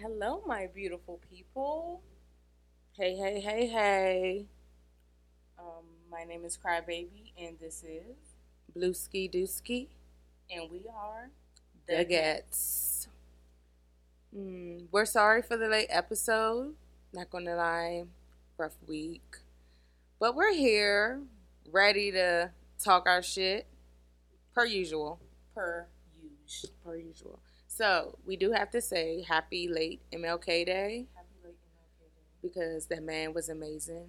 Hello, my beautiful people. Hey, hey, hey, hey. Um, my name is Crybaby, and this is, Blueski Dooski. and we are The Gets. Mm, we're sorry for the late episode. Not gonna lie, rough week. But we're here, ready to talk our shit. Per usual. per usual. Per usual. So, we do have to say happy late MLK Day Happy late MLK Day. because that man was amazing.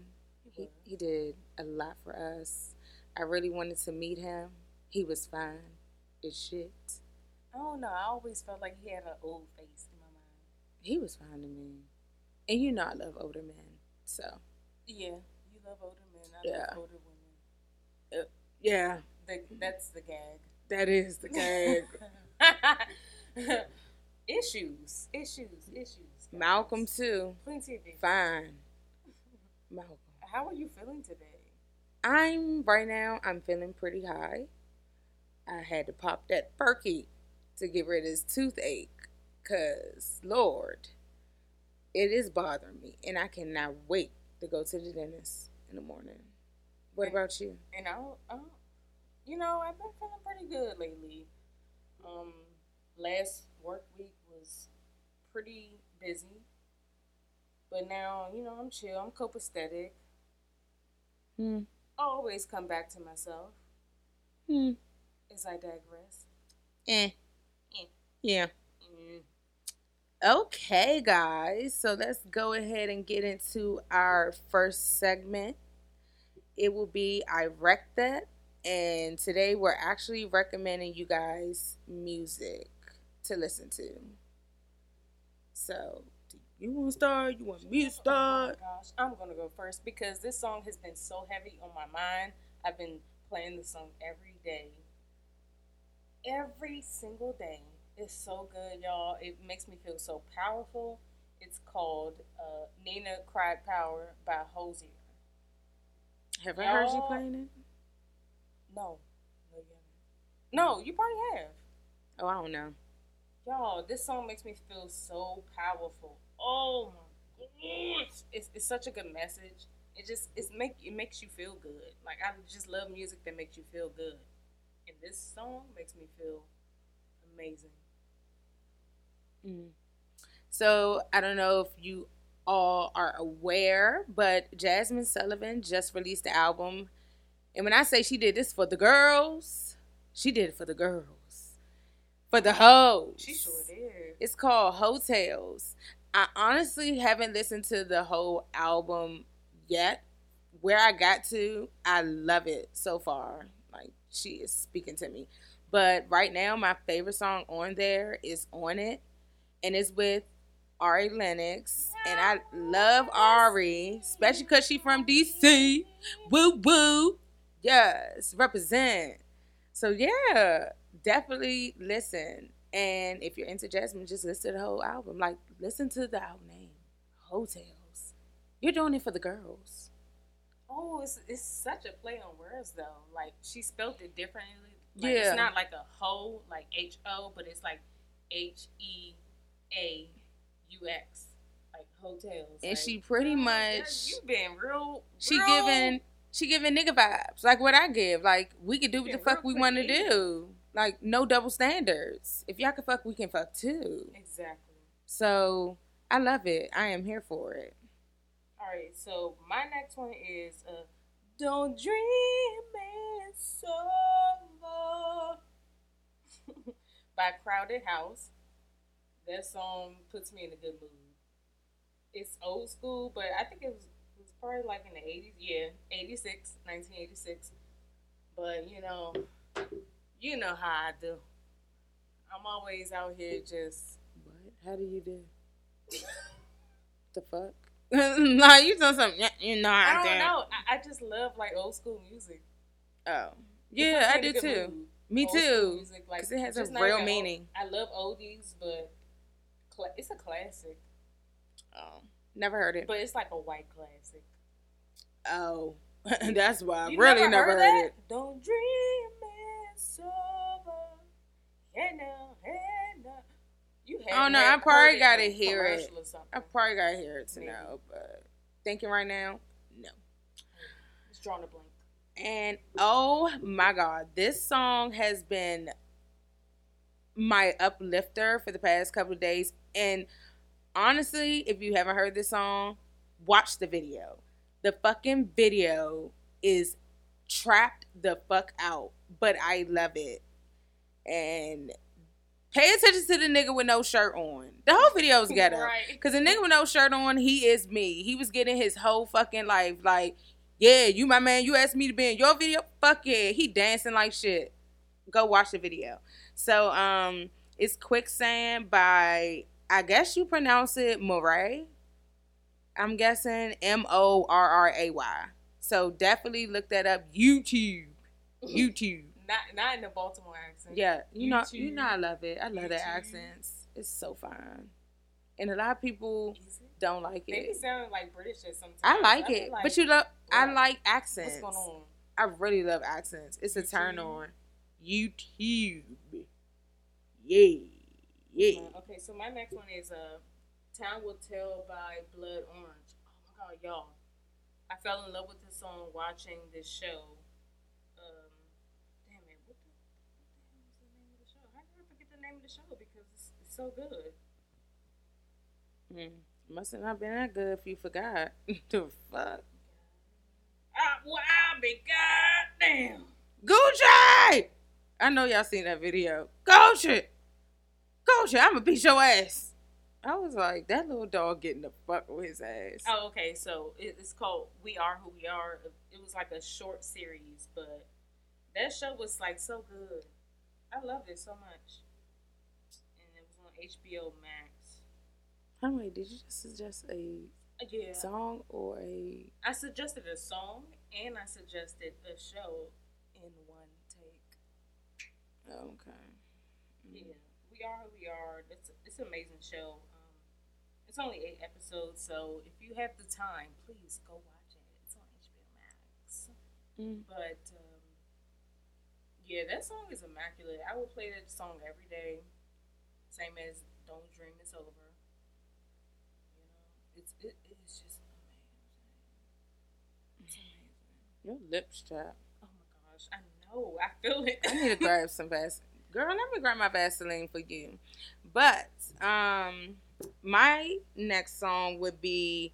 He He, he did a lot for us. I really wanted to meet him. He was fine as shit. I don't know. I always felt like he had an old face in my mind. He was fine to me. And you know I love older men. So Yeah, you love older men. I Yeah. love older women. Uh, yeah, The, that's the gag. that is the gag. issues, issues, issues. guys. Malcolm too. Plenty of issues. Fine. Malcolm. How are you feeling today? I'm right now I'm feeling pretty high. I had to pop that perky to get rid of this toothache. Cause Lord, it is bothering me. And I cannot wait to go to the dentist in the morning. What about you? And I, I, you know, I've been feeling pretty good lately. Um, last work week was pretty busy, but now you know I'm chill. I'm copacetic. Hmm. I always come back to myself Hmm. as I digress. Eh. Eh. Yeah. Mm. Okay, guys. So let's go ahead and get into our first segment. It will be I Wreck That. And today we're actually recommending you guys music to listen to. So, do you want to start? You want me to Oh start? my gosh, I'm gonna go first because this song has been so heavy on my mind. I've been playing this song every day. Every single day. It's so good, y'all. It makes me feel so powerful. It's called uh, Nina Cried Power by Hozier. Have I heard you playing it? No. No, you haven't. No, you probably have. Oh, I don't know. Y'all, this song makes me feel so powerful. Oh my gosh. It's, it's such a good message. It just it's make it makes you feel good. Like I just love music that makes you feel good. And this song makes me feel amazing. Mm. So I don't know if you all are aware, but Jazmine Sullivan just released the album. And when I say she did this for the girls, she did it for the girls. For the hoes. She sure did. It's called Heaux Tales. I honestly haven't listened to the whole album yet. Where I got to, I love it so far. Like she is speaking to me. But right now, my favorite song on there is On It, and it's with Ari Lennox. And I love Ari, especially because she's from DC. Woo woo. Yes, represent. So yeah, definitely listen. And if you're into Jazmine, just listen to the whole album. Like listen to the album name, Heaux Tales. You're doing it for the girls. Oh, it's it's such a play on words though. Like she spelled it differently. Like, Yeah. It's not like a ho, like H O, but it's like H E A U X, like hotels. And like, she pretty girl, much- you been real. She real- giving she giving nigga vibes, like what I give. Like we can do what the fuck we want to do. Like no double standards. If y'all can fuck, we can fuck too. exactly. So I love it. I am here for it. All right, so my next one is uh, "Don't Dream It's Over" by Crowded House. That song puts me in a good mood. It's old school, but I think it was it was probably like in the eighties. Yeah, 86, 1986. But you know, you know how I do. I'm always out here just What? How do you do? the fuck? nah, you doing something? You know I don't do. know. I, I just love like old school music. Oh, yeah, I do too. Me Old too. Music, like, 'Cause it has a real meaning. Old, I love oldies, but cla- it's a classic. Oh, never heard it. But it's like a white classic. Oh, that's why I You really never heard, that? it. Don't dream You had. Oh no, I probably gotta hear it. commercial or something. I probably gotta hear it to Maybe. know, but thinking right now, no. It's drawing a blank. And oh my god, this song has been my uplifter for the past couple of days. And honestly, if you haven't heard this song, watch the video. The fucking video is trapped the fuck out, but I love it. And pay attention to the nigga with no shirt on. The whole video is ghetto. Right. Cause the nigga with no shirt on, he is me. He was getting his whole fucking life. Like, yeah, you my man. You asked me to be in your video. Fuck yeah. He dancing like shit. Go watch the video. So um, it's Quicksand by I guess you pronounce it Morray. I'm guessing M O R R A Y. So definitely look that up. YouTube. YouTube. Not not in the Baltimore accent. Yeah, you know, you know, I love it. I love the YouTube. accents. It's so fun, and a lot of people don't like it. They it. like British at sometimes. I like be it, like, but you love. I like accents. What's going on? I really love accents. It's a turn on. YouTube. Yeah, yeah. Uh, okay, so my next one is uh, "Time Will Tell" by Blood Orange. Oh my god, y'all! I fell in love with this song watching this show. Um, damn it, what the, what the hell was the name of the show? How did I forget the name of the show? Because it's, it's so good. Mm, must have not been that good if you forgot. the fuck. Ah, well, I be goddamn. Gucci! I know y'all seen that video. Gucci! Gucci, I'ma beat your ass. I was like, that little dog getting the fuck with his ass. Oh, okay. So it's called "We Are Who We Are." It was like a short series, but that show was like so good. I loved it so much, and it was on HBO Max. How many did you just suggest a Uh, Yeah, song or a I suggested a song and I suggested a show in one take. okay. Yeah, we are who we are. It's it's an amazing show. Um, it's only eight episodes, so if you have the time, please go watch it. It's on HBO Max. Mm. But um, yeah, that song is immaculate. I will play that song every day. Same as "Don't Dream It's Over." You know, it's it, it's just amazing. It's amazing. Your lips chapped. Oh my gosh, I know. I feel it. I need to grab some Vaseline. Girl, let me grab my Vaseline for you. But um my next song would be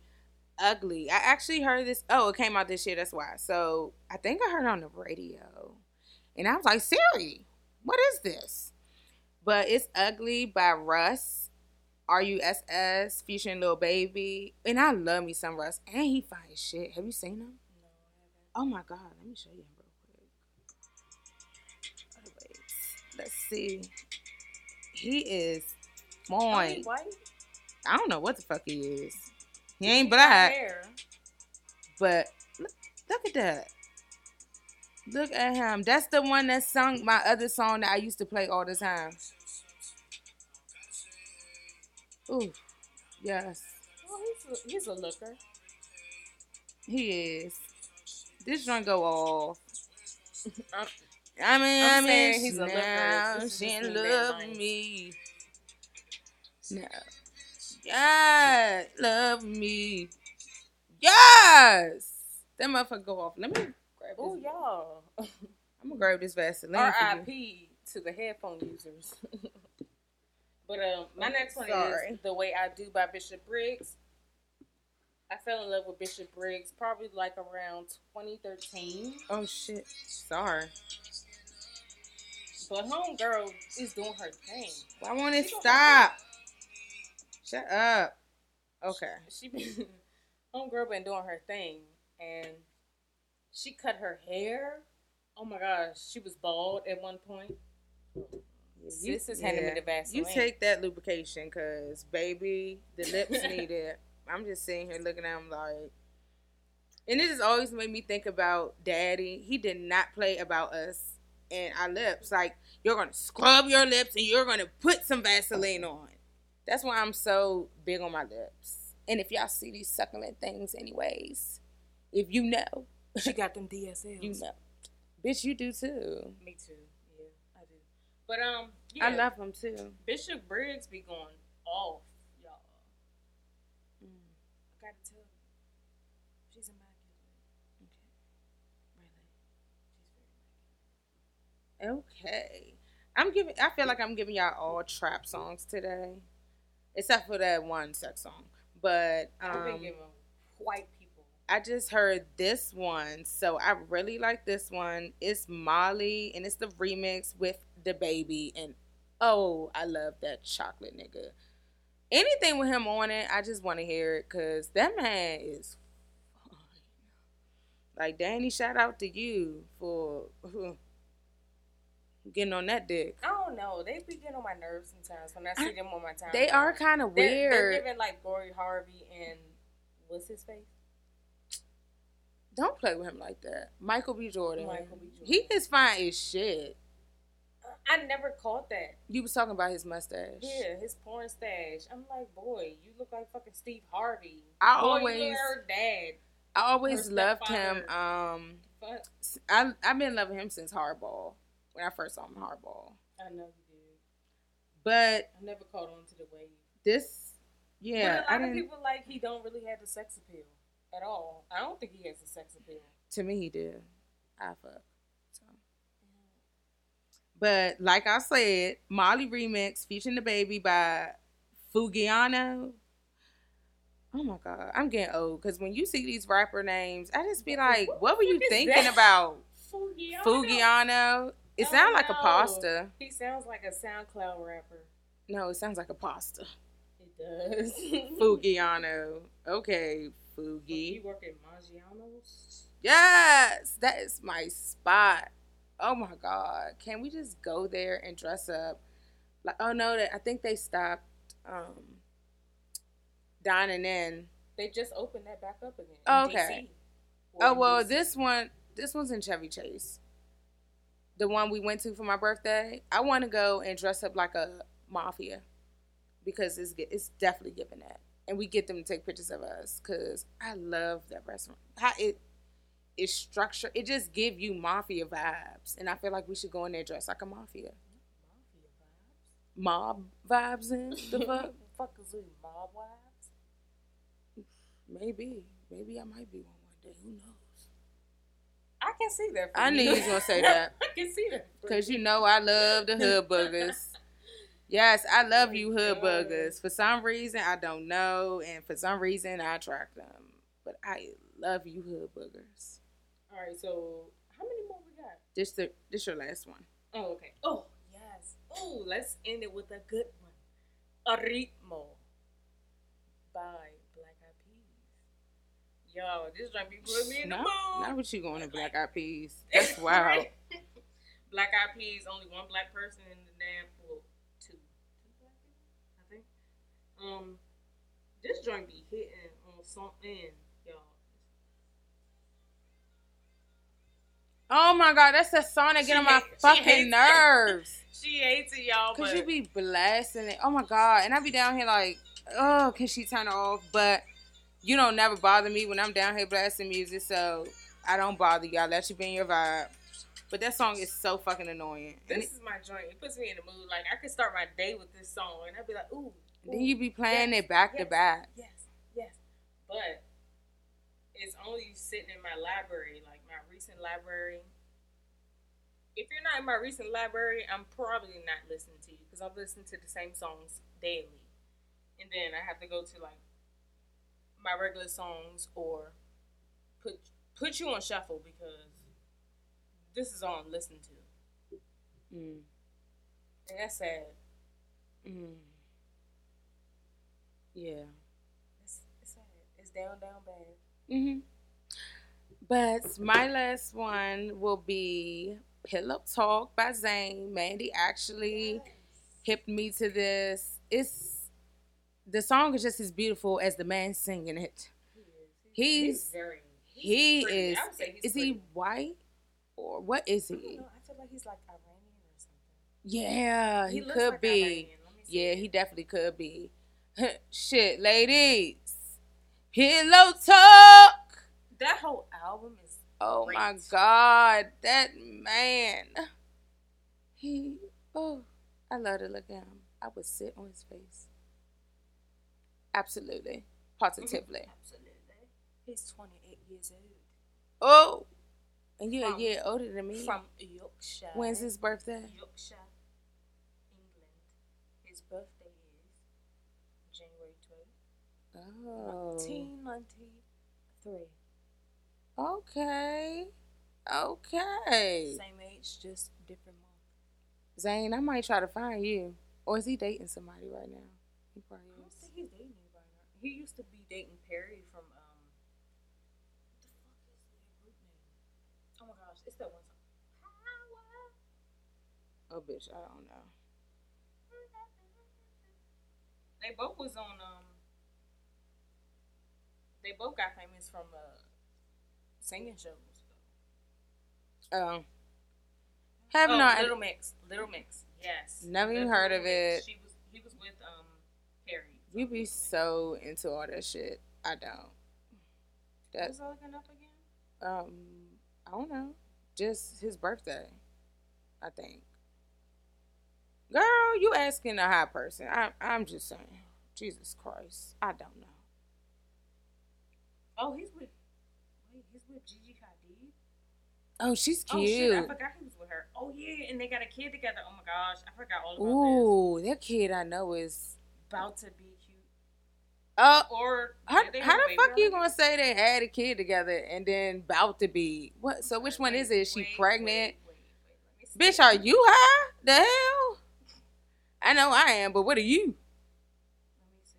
Ugly. I actually heard this oh, it came out this year, that's why. So I think I heard it on the radio. And I was like, Siri, what is this? But it's Ugly by Russ. R U S S featuring Lil Baby. And I love me some Russ. And he fine shit. Have you seen him? No, Oh my god, let me show you him real quick. Oh, wait. Let's see. He is Oh. I don't know what the fuck he is. He ain't black, but look, look at that. Look at him. That's the one that sung my other song that I used to play all the time. Ooh, yes, Well, he's a, he's a looker. he is. This joint go off. I'm, mean, I'm I saying mean, he's a looker. now is she just in me being love me. No. God, love me. Yes! That motherfucker go off. Let me grab oh this. y'all. I'm gonna grab this Vaseline. R.I.P. to the headphone users. but um, my next one Sorry. is "The Way I Do" by Bishop Briggs. I fell in love with Bishop Briggs probably like around 2013. Oh shit. Sorry. But homegirl is doing her thing. Why won't it She stop? Shut up. Okay. She been homegirl been doing her thing, and she cut her hair. Oh my gosh, she was bald at one point. Sis is handing me the Vaseline. You take that lubrication, cause baby, the lips need it. I'm just sitting here looking at him like, and it just always made me think about Daddy. He did not play about us and our lips. Like you're gonna scrub your lips and you're gonna put some Vaseline on. That's why I'm so big on my lips. And if y'all see these succulent things, anyways, if you know, She got them DSLs. you know, bitch, you do too. Me too. Yeah, I do. But um, yeah, I love them too. Bishop Briggs be going off, y'all. Mm, I gotta tell you, she's immaculate. okay, really. She's very immaculate. Okay. I'm giving. I feel like I'm giving y'all all trap songs today, except for that one sex song. But I've been um, giving white. I just heard this one, so I really like this one. It's Molly, and it's the remix with DaBaby, and oh, I love that chocolate nigga. Anything with him on it, I just want to hear it because that man is fine. Like Danny, shout out to you for getting on that dick. I don't know. They be getting on my nerves sometimes when I see them on my time. They are kind of They're, weird. they're giving like Lori Harvey and what's his face? Don't play with him like that. Michael B. Jordan. Michael B. Jordan. He is fine as shit. I never caught that. You was talking about his mustache. Yeah, his porn stash. I'm like, boy, you look like fucking Steve Harvey. I boy, always- her dad. I always loved him. Um, Fuck. I I've been loving him since Hardball. When I first saw him in Hardball, I know you did. but I never caught on to the wave. this, yeah, but a I lot of didn't. people like he don't really have the sex appeal at all. I don't think he has a sex appeal. To me, he did. I fuck. So. But like I said, Molly remix featuring DaBaby by Fugiano. Oh my god, I'm getting old because when you see these rapper names, I just be like, What what were you thinking that? about? Fugiano. Fugiano. It Oh, sounds like a oh, pasta. He sounds like a SoundCloud rapper. No, it sounds like a pasta. It does. Fugiano. Okay, You work at Maggiano's? Yes, that is my spot. Oh my god, can we just go there and dress up? Like, oh no, that I think they stopped um dining in. They just opened that back up again. Oh, okay. Oh well, DC. this one, this one's in Chevy Chase. The one we went to for my birthday. I want to go and dress up like a mafia because it's it's definitely giving that, and we get them to take pictures of us because I love that restaurant. How it is structured, it just give you mafia vibes, and I feel like we should go in there dressed like a mafia, Mafia vibes. mob vibes in the fuck. fuck is with mob wives? maybe, maybe I might be one one day. Who knows? I can see that. For I knew you was gonna say that. I can see that. Cause you know I love the hood boogers. Yes, I love you hood God. boogers. For some reason I don't know, and for some reason I attract them. But I love you hood boogers. All right, so how many more we got? This the this your last one. Oh, okay. Oh, yes. Oh, let's end it with a good one. A ritmo by Black Eyed Peas. Yo, this trying to be putting me in the Not, mood. not what you going to Black Eyed Peas. That's wild. Black Eyed Peas, only one black person in the damn well, two, two black people, I think. Um, this joint be hitting on something, y'all. Oh my god, that's a song that get on my hate- fucking hates it. nerves. She hates it, y'all. Cause but you be blasting it. Oh my god, and I be down here like, oh, can she turn it off? But you don't never bother me when I'm down here blasting music, so I don't bother you. all let you be in your vibe. But that song is so fucking annoying. This is my joint. It puts me in the mood. Like I could start my day with this song, and I'd be like, ooh. Then ooh, you be playing yes, it back to back. Yes, yes. But it's only sitting in my library, like my recent library. If you're not in my recent library, I'm probably not listening to you because I've listened to the same songs daily, and then I have to go to like my regular songs or put put you on shuffle because this is all I'm listening to, Mm, and that's sad. mm. Yeah. It's, it's sad. It's down, down bad. Mm-hmm. But my last one will be Pillow Talk by Zayn. Mandy actually hipped me to this. It's the song is just as beautiful as the man singing it. He is. He's- very. He pretty. is. I he's Is he white or what is I he? know. I feel like he's like Iranian or something. Yeah, he, looks could like be. Iranian. Let me see. Yeah, he definitely could be. Shit, ladies, Pillow Talk. That whole album is. Oh my God, that man. He Oh, I love to look at him. I would sit on his face. Absolutely. Positively. Mm-hmm. Absolutely. He's 28 years old. Oh, and you're From- a year older than me. From Yorkshire. When's his birthday? Yorkshire, England. His birthday is January 12th, Oh. 1993. Okay. Okay. Same age, just different month. Zayn, I might try to find you. Or is he dating somebody right now? He probably I don't is. think he's dating anybody now. He used to be dating Perrie from um. What the fuck is their group name? Oh my gosh, it's that one song. Power. Oh, bitch, I don't know. They both was on um. They both got famous from uh singing shows. Um, have oh, not. Little Mix, Little Mix, yes. Never even heard of it. She was he was with um Perrie. You be so into all that shit. I don't. That What's I looking up again? um, I don't know. Just his birthday, I think. Girl, you asking a high person. I, I'm just saying. Jesus Christ, I don't know. Oh, he's with. Wait, he's with Gigi Hadid. Oh, she's Oh cute. shit, I forgot he was with her. Oh yeah, and they got a kid together. Oh my gosh, I forgot all about Ooh, that kid I know is. About to be cute. Oh, Or how, how the fuck you gonna say they had a kid together and then about to be what? So which one is it? Is she wait, pregnant? wait, wait, wait, Bitch, are you high? The hell? I know I am, but what are you? Let me see.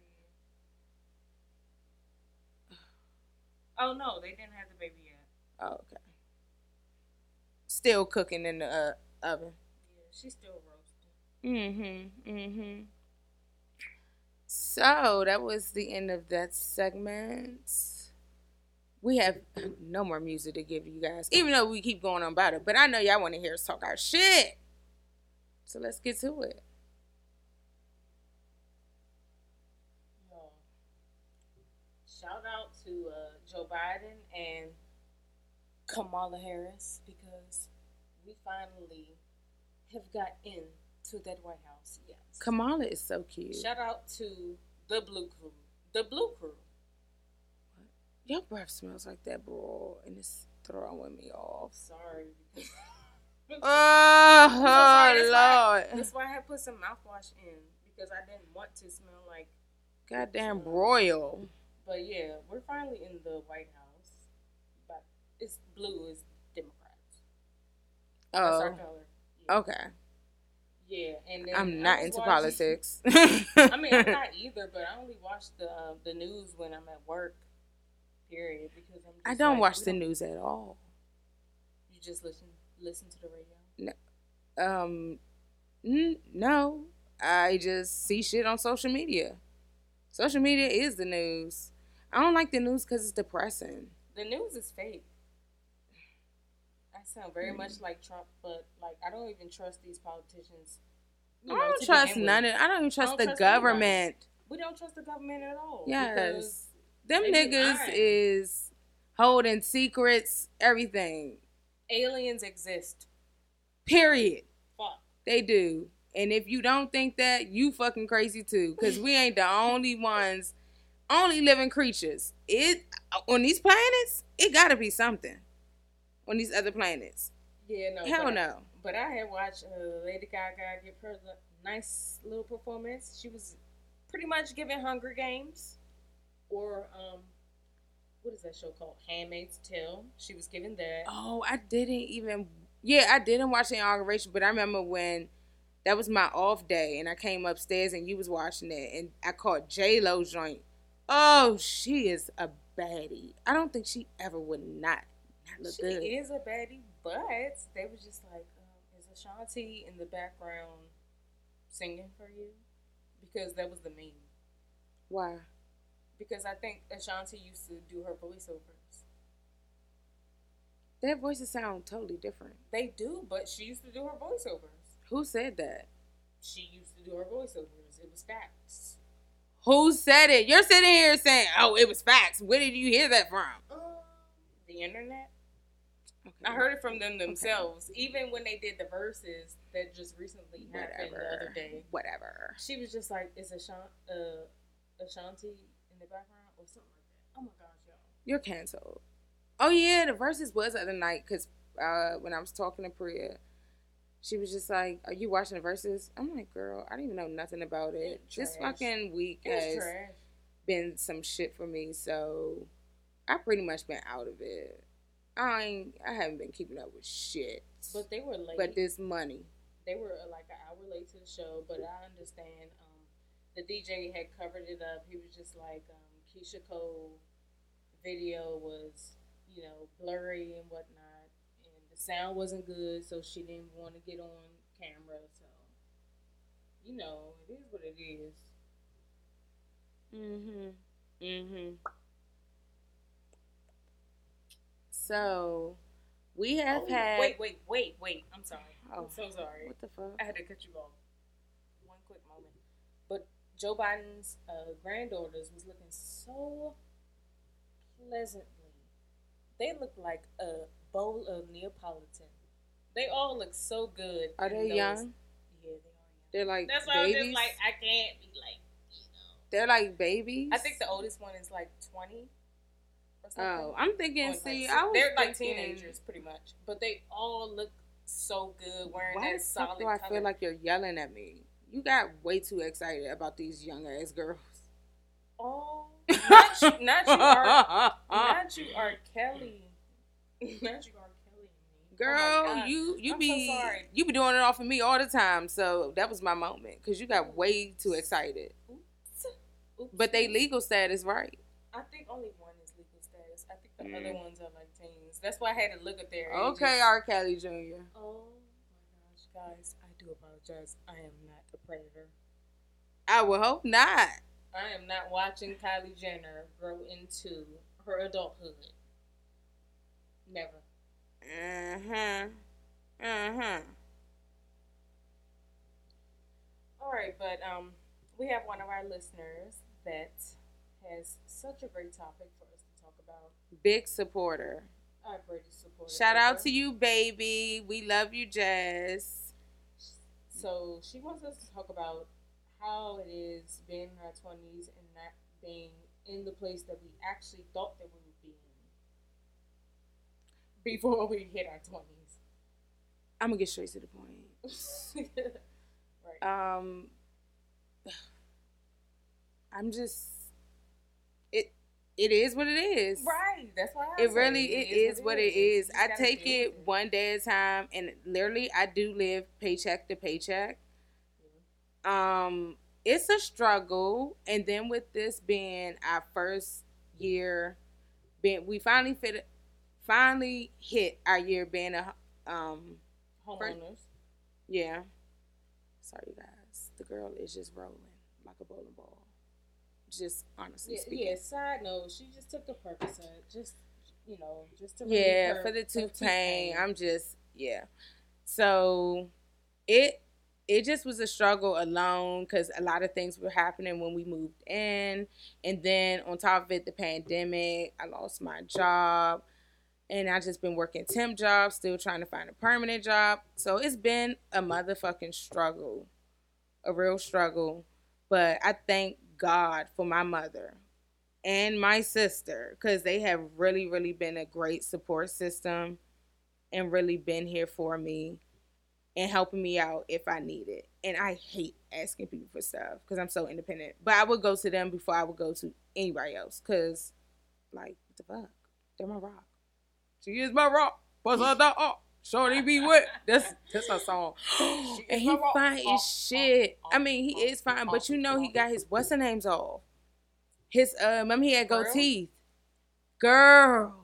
Oh no, they didn't have the baby yet. Oh, okay. Still cooking in the uh, oven. Yeah, she's still roasting. Mm-hmm. Mm-hmm. So that was the end of that segment. We have no more music to give you guys, even though we keep going on about it. But I know y'all want to hear us talk our shit. So let's get to it. Shout out uh, Joe Biden and Kamala Harris because we finally have got in to that White House. Yes. Kamala is so cute. Shout out to the Blue Crew. The Blue Crew. Your breath smells like that, bro, and it's throwing me off. Sorry. Oh, so sorry, that's why- Lord. That's why I had put some mouthwash in because I didn't want to smell like. Goddamn broil. But yeah, we're finally in the White House. But it's blue is Democrats. That's our Oh, color. Yeah. okay. Yeah, and then I'm not into watching- politics. I mean, I'm not either, but I only watch the uh, the news when I'm at work. Period, because I'm. I don't like, watch the don't- news at all. You just listen listen to the radio. No, um, n- no, I just see shit on social media. Social media is the news. I don't like the news because it's depressing. The news is fake. I sound very Mm. much like Trump, but like I don't even trust these politicians. I don't trust none of. I don't even trust don't the trust anybody. government. We don't trust the government at all. Yes. Them niggas is holding secrets, everything. aliens exist. Period. Fuck. They do. And if you don't think that, you fucking crazy too. Cause we ain't the only ones, only living creatures. It on these planets, it gotta be something. On these other planets. Yeah, no. Hell but I- no. But I had watched uh, Lady Gaga give her the nice little performance. She was pretty much giving Hunger Games, or um, what is that show called? Handmaid's Tale. She was giving that. Oh, I didn't even Yeah, I didn't watch the inauguration, but I remember when that was my off day and I came upstairs and you was watching it and I caught J Lo joint. Oh, she is a baddie. I don't think she ever would not, not look She good. She is a baddie, but they were just like, um, is Ashanti in the background singing for you? Because that was the meme. Why? Because I think Ashanti used to do her voiceovers. Their voices sound totally different. They do, but she used to do her voiceovers. Who said that? She used to do her voiceovers. It was facts. Who said it? You're sitting here saying, "Oh, it was facts." Where did you hear that from? Um, the internet. Okay. I heard it from them themselves. Even when they did the Verzuz that just recently happened the other day. Whatever. She was just like, "Is Ashanti, uh, Ashanti in the background or something like that?" Oh my gosh, y'all! You're canceled. Oh yeah, the Verzuz was the other night because uh, when I was talking to Priya, she was just like, "Are you watching the Verzuz?" I'm like, "Girl, I didn't even know nothing about it. It's This trash. fucking week has trash. been some shit for me, so I pretty much been out of it. I ain't, I haven't been keeping up with shit. But they were late. But this money, they were uh, like an hour late to the show, but I understand. Um, the DJ had covered it up. He was just like, um, Keyshia Cole video was, you know, blurry and whatnot, the sound wasn't good, so she didn't want to get on camera. So, you know, it is what it is. Mm-hmm. Mm-hmm. So we have Oh, had Wait, wait, wait, wait. I'm sorry. Oh. I'm so sorry. what the fuck? I had to cut you off. One quick moment. But Joe Biden's uh, granddaughters was looking so pleasantly. They looked like a bowl of Neapolitan. They all look so good. Are they those- young? Yeah, they are young. They're like That's why I'm just like, I can't be like, you know. They're like babies. I think the oldest one is like 20. Oh, I'm thinking. like See, I was they're like thinking, teenagers pretty much. But they all look so good wearing Why that solid do I color. feel like you're yelling at me? You got way too excited about these young ass girls. Oh, not you, not you, are, not you, R. Kelly, you, R. Kelly. me. Oh Girl, my you you I'm be sorry. you be doing it off of me all the time. So that was my moment because you got way too excited. Oops. Oops. But they legal status, right? I think only one is legal status. I think the Mm. other ones are like teens. That's why I had to look at their Okay, ages. R. Kelly Jr. Oh my gosh, guys, I do apologize. I am not a predator. I would hope not. I am not watching Kylie Jenner grow into her adulthood. Never. Uh huh. Uh huh. All right, but um, we have one of our listeners that has such a great topic for us to talk about. Big supporter. Our greatest supporter. Shout out ever. to you, baby. We love you, Jess. So she wants us to talk about how it is being in our twenties and not being in the place that we actually thought that we would be in before we hit our twenties. I'm gonna get straight to the point. right. Um, I'm just it. It is what it is. Right. That's why I It really it is what it is. Is. I take it one day at a time, and literally, I do live paycheck to paycheck. Um, it's a struggle, and then with this being our first year, being we finally fit, finally hit our year being a um Homeowners. yeah. Sorry, guys. The girl is just rolling like a bowling ball. Just honestly Yeah, speaking. yeah, side note, she just took the Percocet, just you know, just to Yeah, her- for the tooth pain. I'm just yeah. So it it just was a struggle alone because a lot of things were happening when we moved in, and then on top of it, the pandemic. I lost my job, and I just been working temp jobs, still trying to find a permanent job. So it's been a motherfucking struggle, a real struggle. But I thank God for my mother and my sister because they have really really been a great support system and really been here for me and helping me out if i need it and i hate asking people for stuff because i'm so independent but i would go to them before i would go to anybody else because like what the fuck they're my rock she is my rock What's up, dog? Oh, Shorty be with. That's that's our song. and he fine as shit. I mean, he is fine, but you know he got his what's the names off. His uh, remember he had gold Girl? teeth. Girl,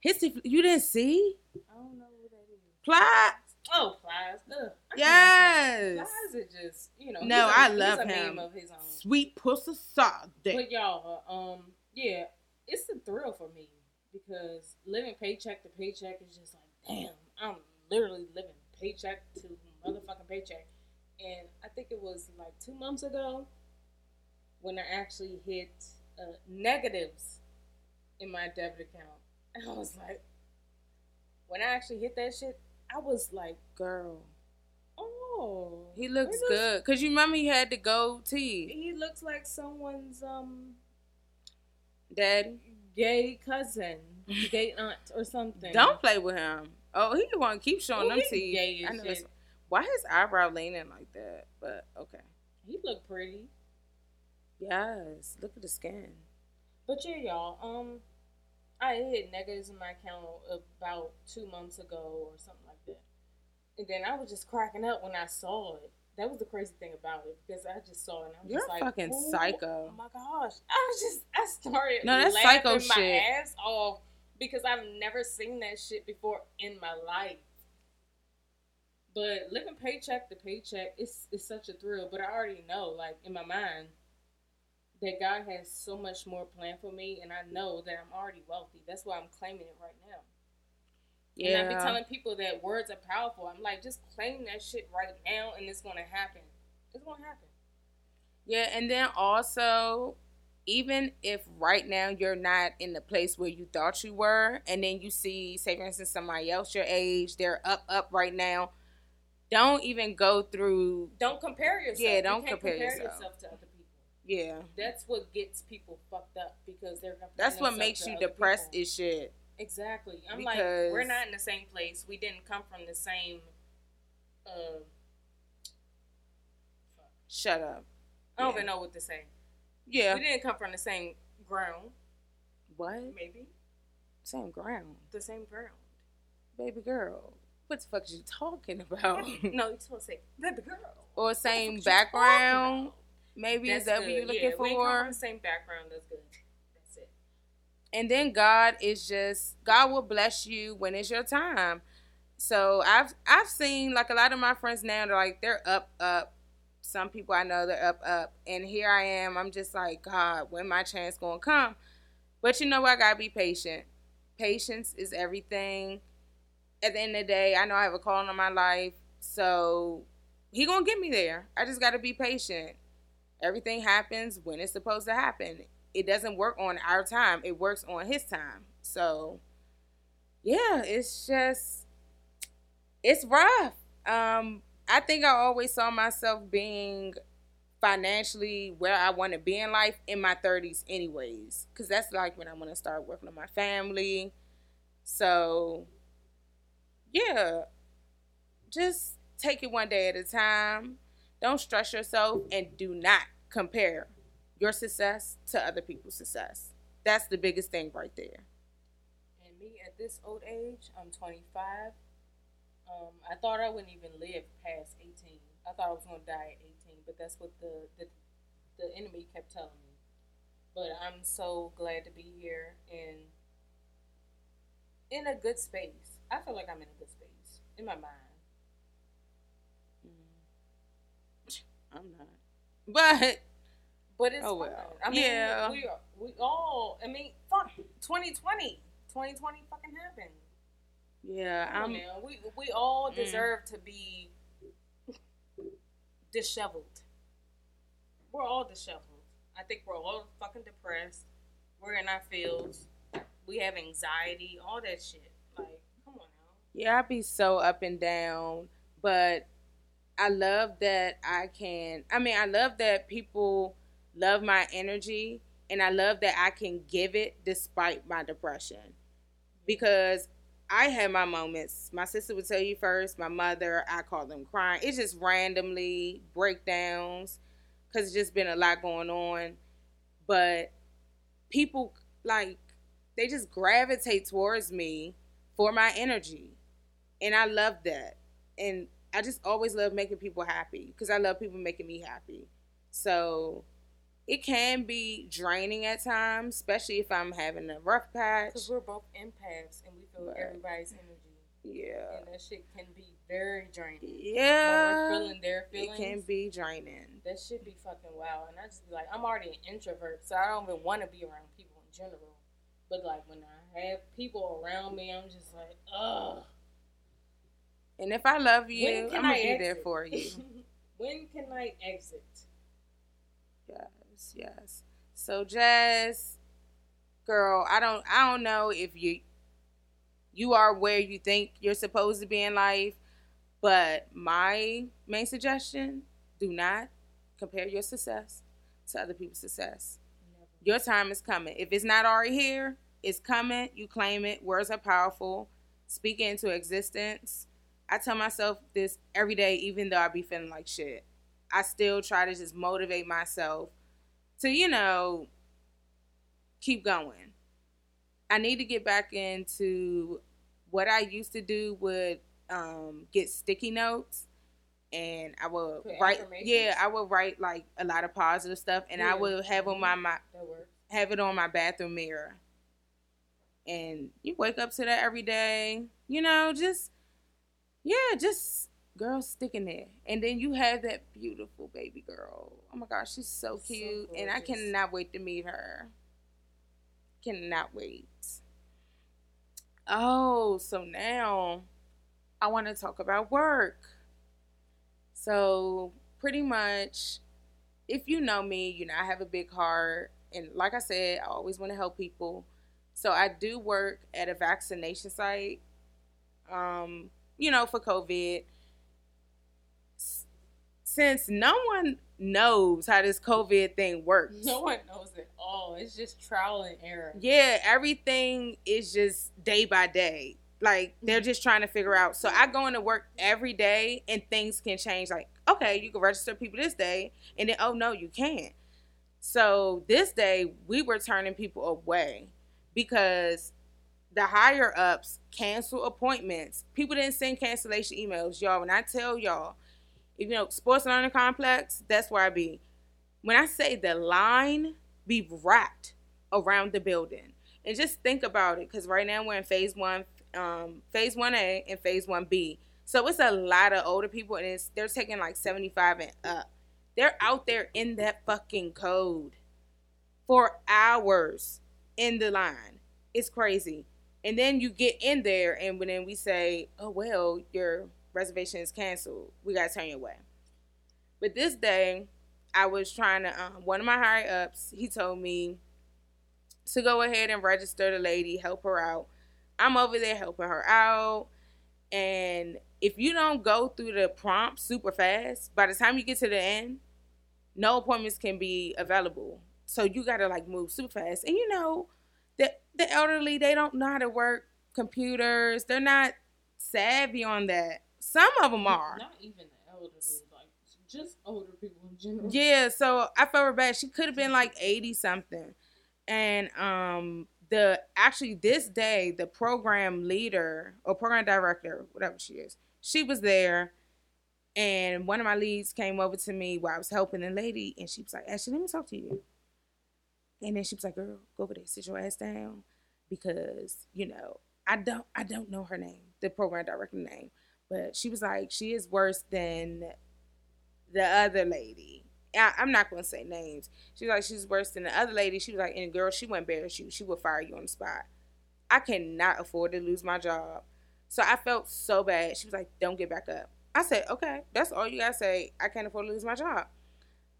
his teeth. You didn't see? I don't know who that is. Ply. Oh, Plies. Ugh. Yes. say Plies are just you know. No, a- I love him. Of his own. Sweet pussy soft. But y'all, uh, um, yeah, it's a thrill for me because living paycheck to paycheck is just like, damn, I'm literally living paycheck to motherfucking paycheck. And I think it was like two months ago when I actually hit uh, negatives in my debit account. And I was like, when I actually hit that shit, I was like, Girl, oh, he looks good. Cause you remember he had the gold tee. He looks like someone's um Daddy. Gay cousin, gay aunt, or something. Don't play with him. Oh, he want to keep showing Oh, them teeth. gay I know shit. Why his eyebrow leaning like that? But okay. He look pretty. Yes. Look at the skin. But yeah, y'all. Um, I hit negatives in my account about two months ago or something like that, and then I was just cracking up when I saw it. That was the crazy thing about it because I just saw it and I was You're just like, fucking "Ooh, psycho." Oh my gosh! I was just I started No, that's laughing psycho my shit. ass off because I've never seen that shit before in my life. But living paycheck to paycheck, it's it's such a thrill. But I already know, like in my mind, that God has so much more planned for me, and I know that I'm already wealthy. That's why I'm claiming it right now. Yeah. And I be telling people that words are powerful. I'm like, just claim that shit right now, and it's gonna happen. It's gonna happen. Yeah, and then also, even if right now you're not in the place where you thought you were, and then you see, say for instance, somebody else your age, they're up, up right now. Don't even go through. Don't compare yourself. Yeah, don't can't compare yourself. to other people. Yeah, That's what gets people fucked up because they're that's what makes you depressed. Is shit. Exactly. I'm like, we're not in the same place. We didn't come from the same. Uh, Shut up. I don't Yeah. even know what to say. Yeah. We didn't come from the same ground. What? Maybe Same ground, the same ground. baby girl. What the fuck is you talking about? no, you're supposed to say baby girl. or What the fuck same background? Maybe is That's that what you're looking yeah, We come for? from the same background. That's good. And then God is just God will bless you when it's your time. So I've I've seen like a lot of my friends now they're like they're up up. Some people I know they're up up, and here I am. I'm just like God, when my chance gonna come? But you know what? I gotta be patient. Patience is everything. At the end of the day, I know I have a calling on my life, so He gonna get me there. I just gotta be patient. Everything happens when it's supposed to happen it doesn't work on our time it works on his time. So yeah it's just it's rough. Um i think i always saw myself being financially where i want to be in life in my 30s anyways because that's like when i want to start working on my family. So yeah just take it one day at a time. Don't stress yourself and do not compare your success to other people's success. That's the biggest thing right there. And me at this old age, I'm 25. Um, I thought I wouldn't even live past 18. I thought I was gonna die at 18, but that's what the the, the enemy kept telling me. But I'm so glad to be here and in a good space. I feel like I'm in a good space in my mind. I'm not. But But it's Oh, well. I mean, Yeah. we are, we all. I mean, fuck, 2020, 2020 fucking happened. yeah, I'm. We we all Mm. deserve to be disheveled. We're all disheveled. I think we're all fucking depressed. We're in our fields. We have anxiety, all that shit. Like, come on now. yeah, I be so up and down, but I love that I can I mean, I love that people love my energy and I love that I can give it despite my depression. Because I had my moments. My sister would tell you first, my mother, I call them crying. It's just randomly breakdowns because it's just been a lot going on. But people, like, they just gravitate towards me for my energy. And I love that. And I just always love making people happy because I love people making me happy. So it can be draining at times, especially if I'm having a rough patch. Because we're both empaths and we feel Right. everybody's energy. Yeah. And that shit can be very draining. When Yeah. we're feeling their feelings. It can be draining. that should be fucking wild. And I just be like, I'm already an introvert, so I don't even want to be around people in general. But like when I have people around me, I'm just like, ugh. And if I love you, I'm gonna I be exit? there for you. when can I exit? Yes, yes. So Jazz, girl, I don't I don't know if you You are where you think you're supposed to be in life. But my main suggestion do not compare your success to other people's success. Your time is coming. If it's not already here, it's coming. You claim it. Words are powerful. Speak it into existence. I tell myself this every day, even though I be feeling like shit. I still try to just motivate myself to, you know, keep going. I need to get back into what I used to do would um, get sticky notes and I would Put write yeah, I would write like a lot of positive stuff and I Yeah. would have on my, my have it on my bathroom mirror. And you wake up to that every day. You know, just yeah, just girl sticking there. And then you have that beautiful baby girl. Oh my gosh, she's so So cute. and I cannot wait to meet her. Cannot wait. Oh, so now I want to talk about work. So, pretty much, if you know me, you know I have a big heart. And like I said, I always want to help people. So, I do work at a vaccination site, um, you know, for COVID. Since no one knows how this COVID thing works. No one knows at all. It's just trial and error. Yeah, everything is just day by day. Like they're mm-hmm. just trying to figure out. So I go into work every day and things can change. Like, okay, you can register people this day, and then oh no, you can't. So this day we were turning people away because the higher ups cancel appointments. People didn't send cancellation emails, y'all. When I tell y'all, you know sports learning complex, that's where I be. When I say the line be wrapped around the building. And just think about it, because right now we're in phase one, um, phase one A and phase one B. So it's a lot of older people, and it's they're taking like seventy five and up. They're out there in that fucking code for hours in the line. It's crazy. And then you get in there, and when then we say, "Oh well, your reservation is canceled. We gotta turn you away." But this day, I was trying to. Um, one of my higher ups, he told me to go ahead and register the lady, help her out. I'm over there helping her out, and if you don't go through the prompt super fast, by the time you get to the end, no appointments can be available. So you gotta like move super fast. And you know, the the elderly they don't know how to work computers. They're not savvy on that. Some of them are. Not even the elderly, like just older people in general. Yeah, so I felt her bad. She could have been like 80 something. And um the actually this day the program leader or program director, whatever she is, she was there and one of my leads came over to me while I was helping the lady and she was like, Ashley, let me talk to you. And then she was like, Girl, go over there, sit your ass down because, you know, I don't I don't know her name, the program director name. But she was like, she is worse than the other lady. I, I'm not gonna say names. She was like, she's worse than the other lady. She was like, and girl, she wouldn't embarrass you. She would fire you on the spot. I cannot afford to lose my job. So I felt so bad. She was like, don't get back up. I said, okay, that's all you gotta say. I can't afford to lose my job.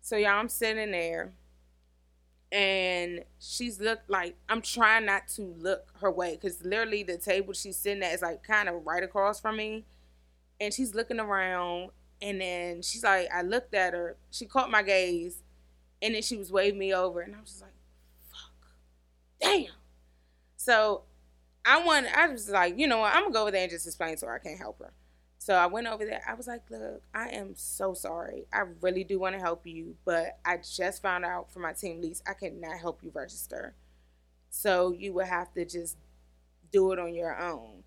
So y'all, I'm sitting there, and she's looked like I'm trying not to look her way because literally the table she's sitting at is like kind of right across from me, and she's looking around, and then she's like, I looked at her, she caught my gaze, and then she was waving me over, and I was just like, fuck, damn. So I want, I was like, you know what, I'm gonna go over there and just explain to her I can't help her. So I went over there. I was like, look, I am so sorry. I really do want to help you, but I just found out from my team leads I cannot help you register. So you would have to just do it on your own.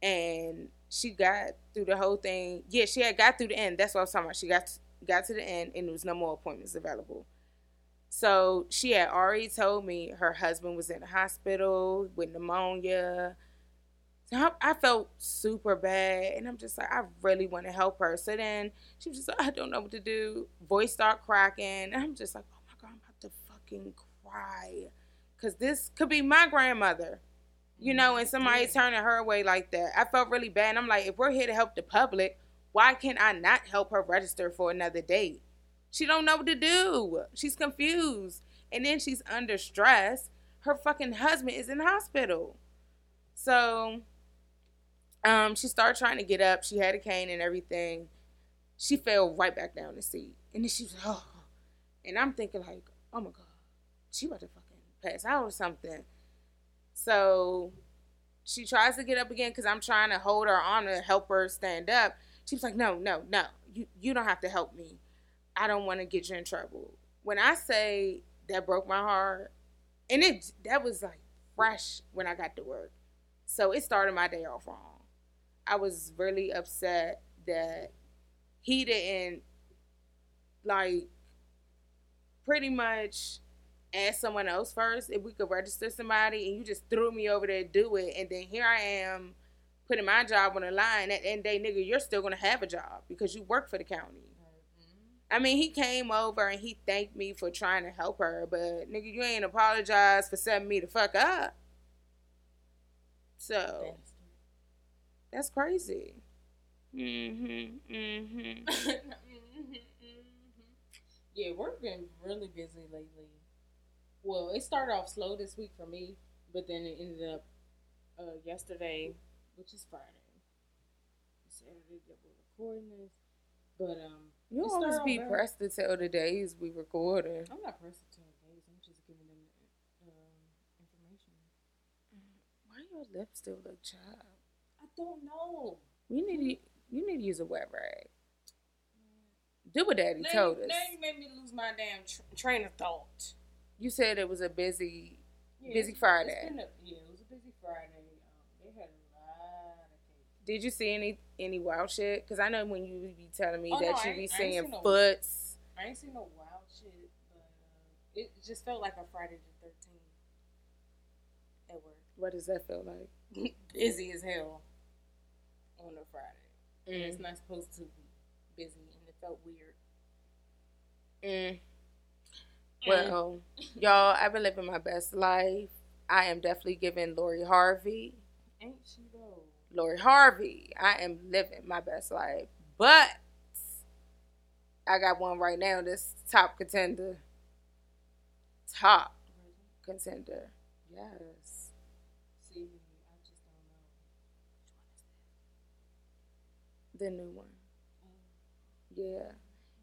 And she got through the whole thing. Yeah, she had got through the end. That's what I was talking about. She got got to the end and there was no more appointments available. So she had already told me her husband was in the hospital with pneumonia. So I, I felt super bad, and I'm just like, I really want to help her. So then she was just like, I don't know what to do. Voice start cracking, and I'm just like, oh my god, I'm about to fucking cry, cause this could be my grandmother, you know, and somebody turning her away like that. I felt really bad. And I'm like, if we're here to help the public, why can't I not help her register for another date? She don't know what to do. She's confused, and then she's under stress. Her fucking husband is in the hospital, so Um, she started trying to get up. She had a cane and everything. She fell right back down the seat, and then she was oh, and I'm thinking like, oh my god, she about to fucking pass out or something. So she tries to get up again because I'm trying to hold her arm to help her stand up. She was like, no, no, no, you you don't have to help me. I don't want to get you in trouble. When I say that broke my heart, and it that was like fresh when I got to work, so it started my day off wrong. I was really upset that he didn't like pretty much ask someone else first if we could register somebody and you just threw me over there to do it and then here I am putting my job on the line at the end of the day, nigga, you're still gonna have a job because you work for the county. I mean, he came over and he thanked me for trying to help her, but nigga, you ain't apologized for setting me the fuck up. So that's crazy. Mm-hmm. Mm-hmm. yeah, we've been really busy lately. Well, it started off slow this week for me, but then it ended up uh, yesterday, which is Friday. Saturday that we're recording this. But um You always be off pressed to tell the days we recording. I'm not pressed to tell the days. I'm just giving them um, information. Why your lips still look chapped? I don't know. You need to, you need to use a wet rag. Do what Daddy Now told you, us. now you made me lose my damn tr- train of thought. You said it was a busy. Yeah, Busy Friday. A, yeah, it was a busy Friday. Um, they had a lot of cake. Did you see any any wild shit? Because I know when you be telling me Oh, that no, you be seeing no- foots. I ain't seen no wild shit, but uh, it just felt like a Friday the 13th at work. What does that feel like? busy as hell on a Friday. And Mm. it's not supposed to be busy, and it felt weird. Mm. Well, mm-hmm. y'all, I've been living my best life. I am definitely giving Lori Harvey. Ain't she though? Lori Harvey. I am living my best life. But I got one right now that's top contender. Top contender. Yes. See, I just don't know. The new one. Is Yeah.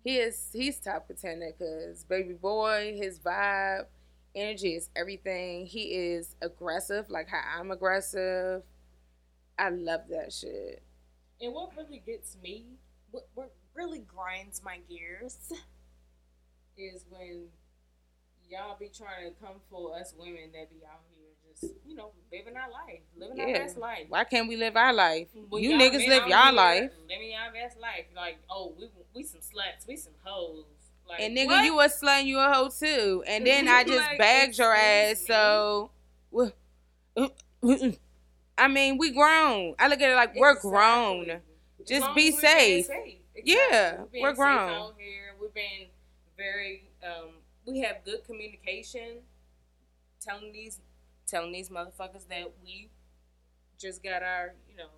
He is he's top contender because baby boy, his vibe, energy is everything. He is aggressive, like how I'm aggressive. I love that shit. And what really gets me, what, what really grinds my gears, is when y'all be trying to come for us women that be out here just, you know, living our life, living our best life. Why can't we live our life? When you niggas live y'all life. Living y'all best life. Like, oh, we we some sluts, we some hoes. Like, And nigga, what? you a slut and you a hoe too. And then I just Like, bagged your ass. me? So, I mean, we grown. I look at it like we're grown. Just be as safe. Exactly. Yeah, we're safe grown. out here. We've been very. Um, we have good communication. Telling these, telling these motherfuckers that we just got our, you know,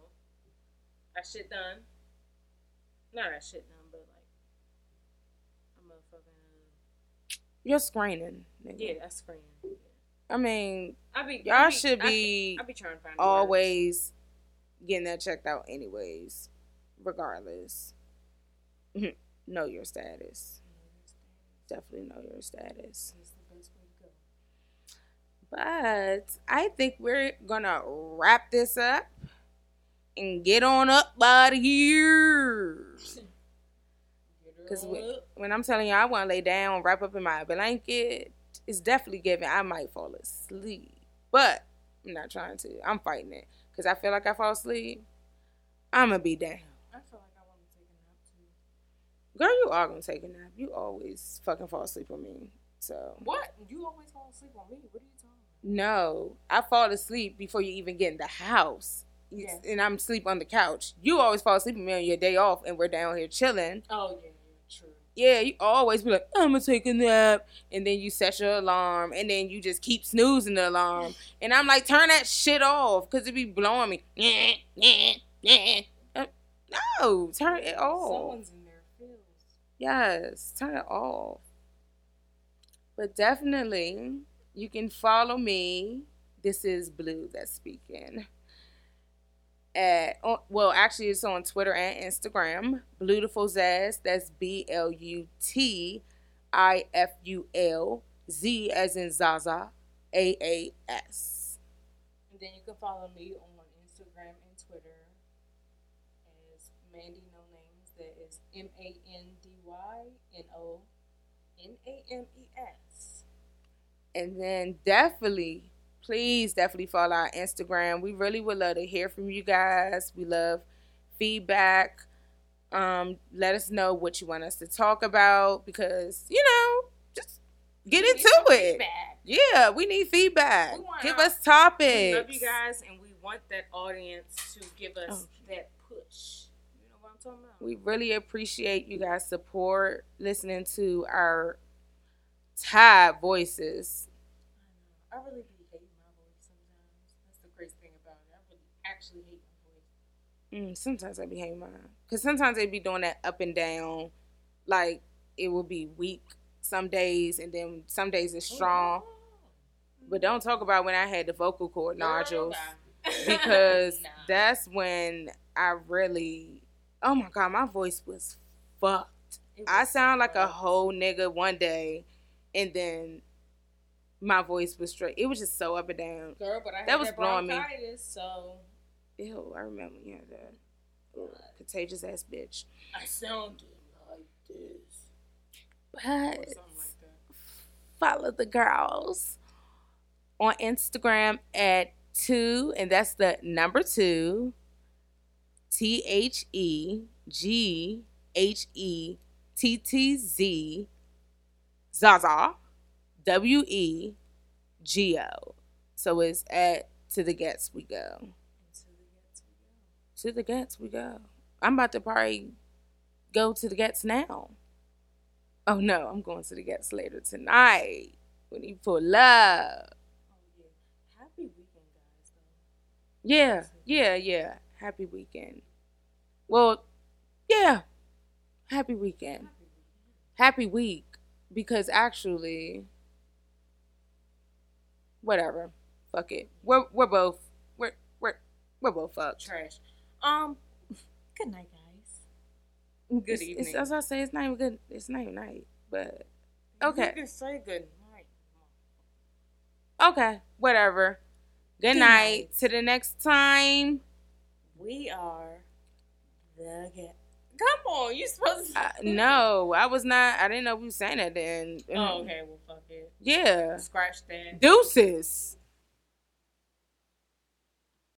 our shit done. Not our shit done, but like, a motherfucking. You're screening. Nigga. Yeah, that's screen. I mean, I be Y'all I be, should I be I be trying to find the words. always getting that checked out, anyways, regardless. know your status. Definitely know your status. Best way to go. But I think we're gonna wrap this up and get on up out of here. Cause Get we- her up. when I'm telling you, I want to lay down, wrap up in my blanket. It's definitely giving. I might fall asleep, but I'm not trying to. I'm fighting it because I feel like I fall asleep. I'm gonna be down. I feel like I want to take a nap too. Girl, you are gonna take a nap. You always fucking fall asleep on me. So What? You always fall asleep on me. What are you no, I fall asleep before you even get in the house. Yes. And I'm asleep on the couch. You always fall asleep with me on your day off, and we're down here chilling. Oh, yeah, yeah, true. Yeah, you always be like, I'm gonna take a nap, and then you set your alarm, and then you just keep snoozing the alarm, and I'm like, turn that shit off, cause it be blowing me. Uh, No, turn it off. Someone's in their feels. Yes, turn it off. But definitely, you can follow me. This is Blue that's speaking at well, actually, it's on Twitter and Instagram. Blutiful Zaz. That's B L U T I F U L Z as in Zaza A A S. And then you can follow me on Instagram and Twitter as Mandy No Names. That is M A N D Y N O N A M E S. And then definitely, please definitely follow our Instagram. We really would love to hear from you guys. We love feedback. Um, let us know what you want us to talk about because you know, just get We into it. feedback. Yeah, we need feedback. We Give our- us topics. We love you guys, and we want that audience to give us Oh. that push. You know what I'm talking about? We really appreciate you guys' support, listening to our tired voices. I know. I really be hating my voice sometimes. That's the crazy thing about it. I really actually hate my voice. Mm, sometimes I be hating mine. Because sometimes they be doing that up and down. Like, it will be weak some days, and then some days it's strong. But don't talk about when I had the vocal cord nodules. nah. Because Nah. that's when I really, oh my God, my voice was fucked. It I was sound like a whole nigga one day, and then my voice was straight. It was just so up and down. girl, but I had that was that blowing me. bronchitis, so Ew, I remember you had that. Contagious ass bitch. I sounded like this But like follow the girls on Instagram at two, and that's the number two. T H E G H E T T Z Zaza W E G O. So it's at to the gets we go. Until it gets we go. To the gets we go. I'm about to probably go to the gets now. Oh no, I'm going to the gets later tonight. When you pull up. Oh yeah. Happy weekend, guys. Though. Yeah, yeah, yeah. Happy weekend. Well, yeah. Happy weekend. Happy week. Because actually whatever. Fuck it. We're we're both we're we're we're both fucked. Trash. Um. Good night, guys. Good It's- evening. It's, as I say, it's not even good. It's not even night, but okay. You can say good night. okay, whatever. Good, Good night. night. To the next time. We are the. Come on, you supposed to. Uh, no, I was not. I didn't know we were saying that then. Oh, okay. Well, fuck it. Yeah. Scratch that. Deuces.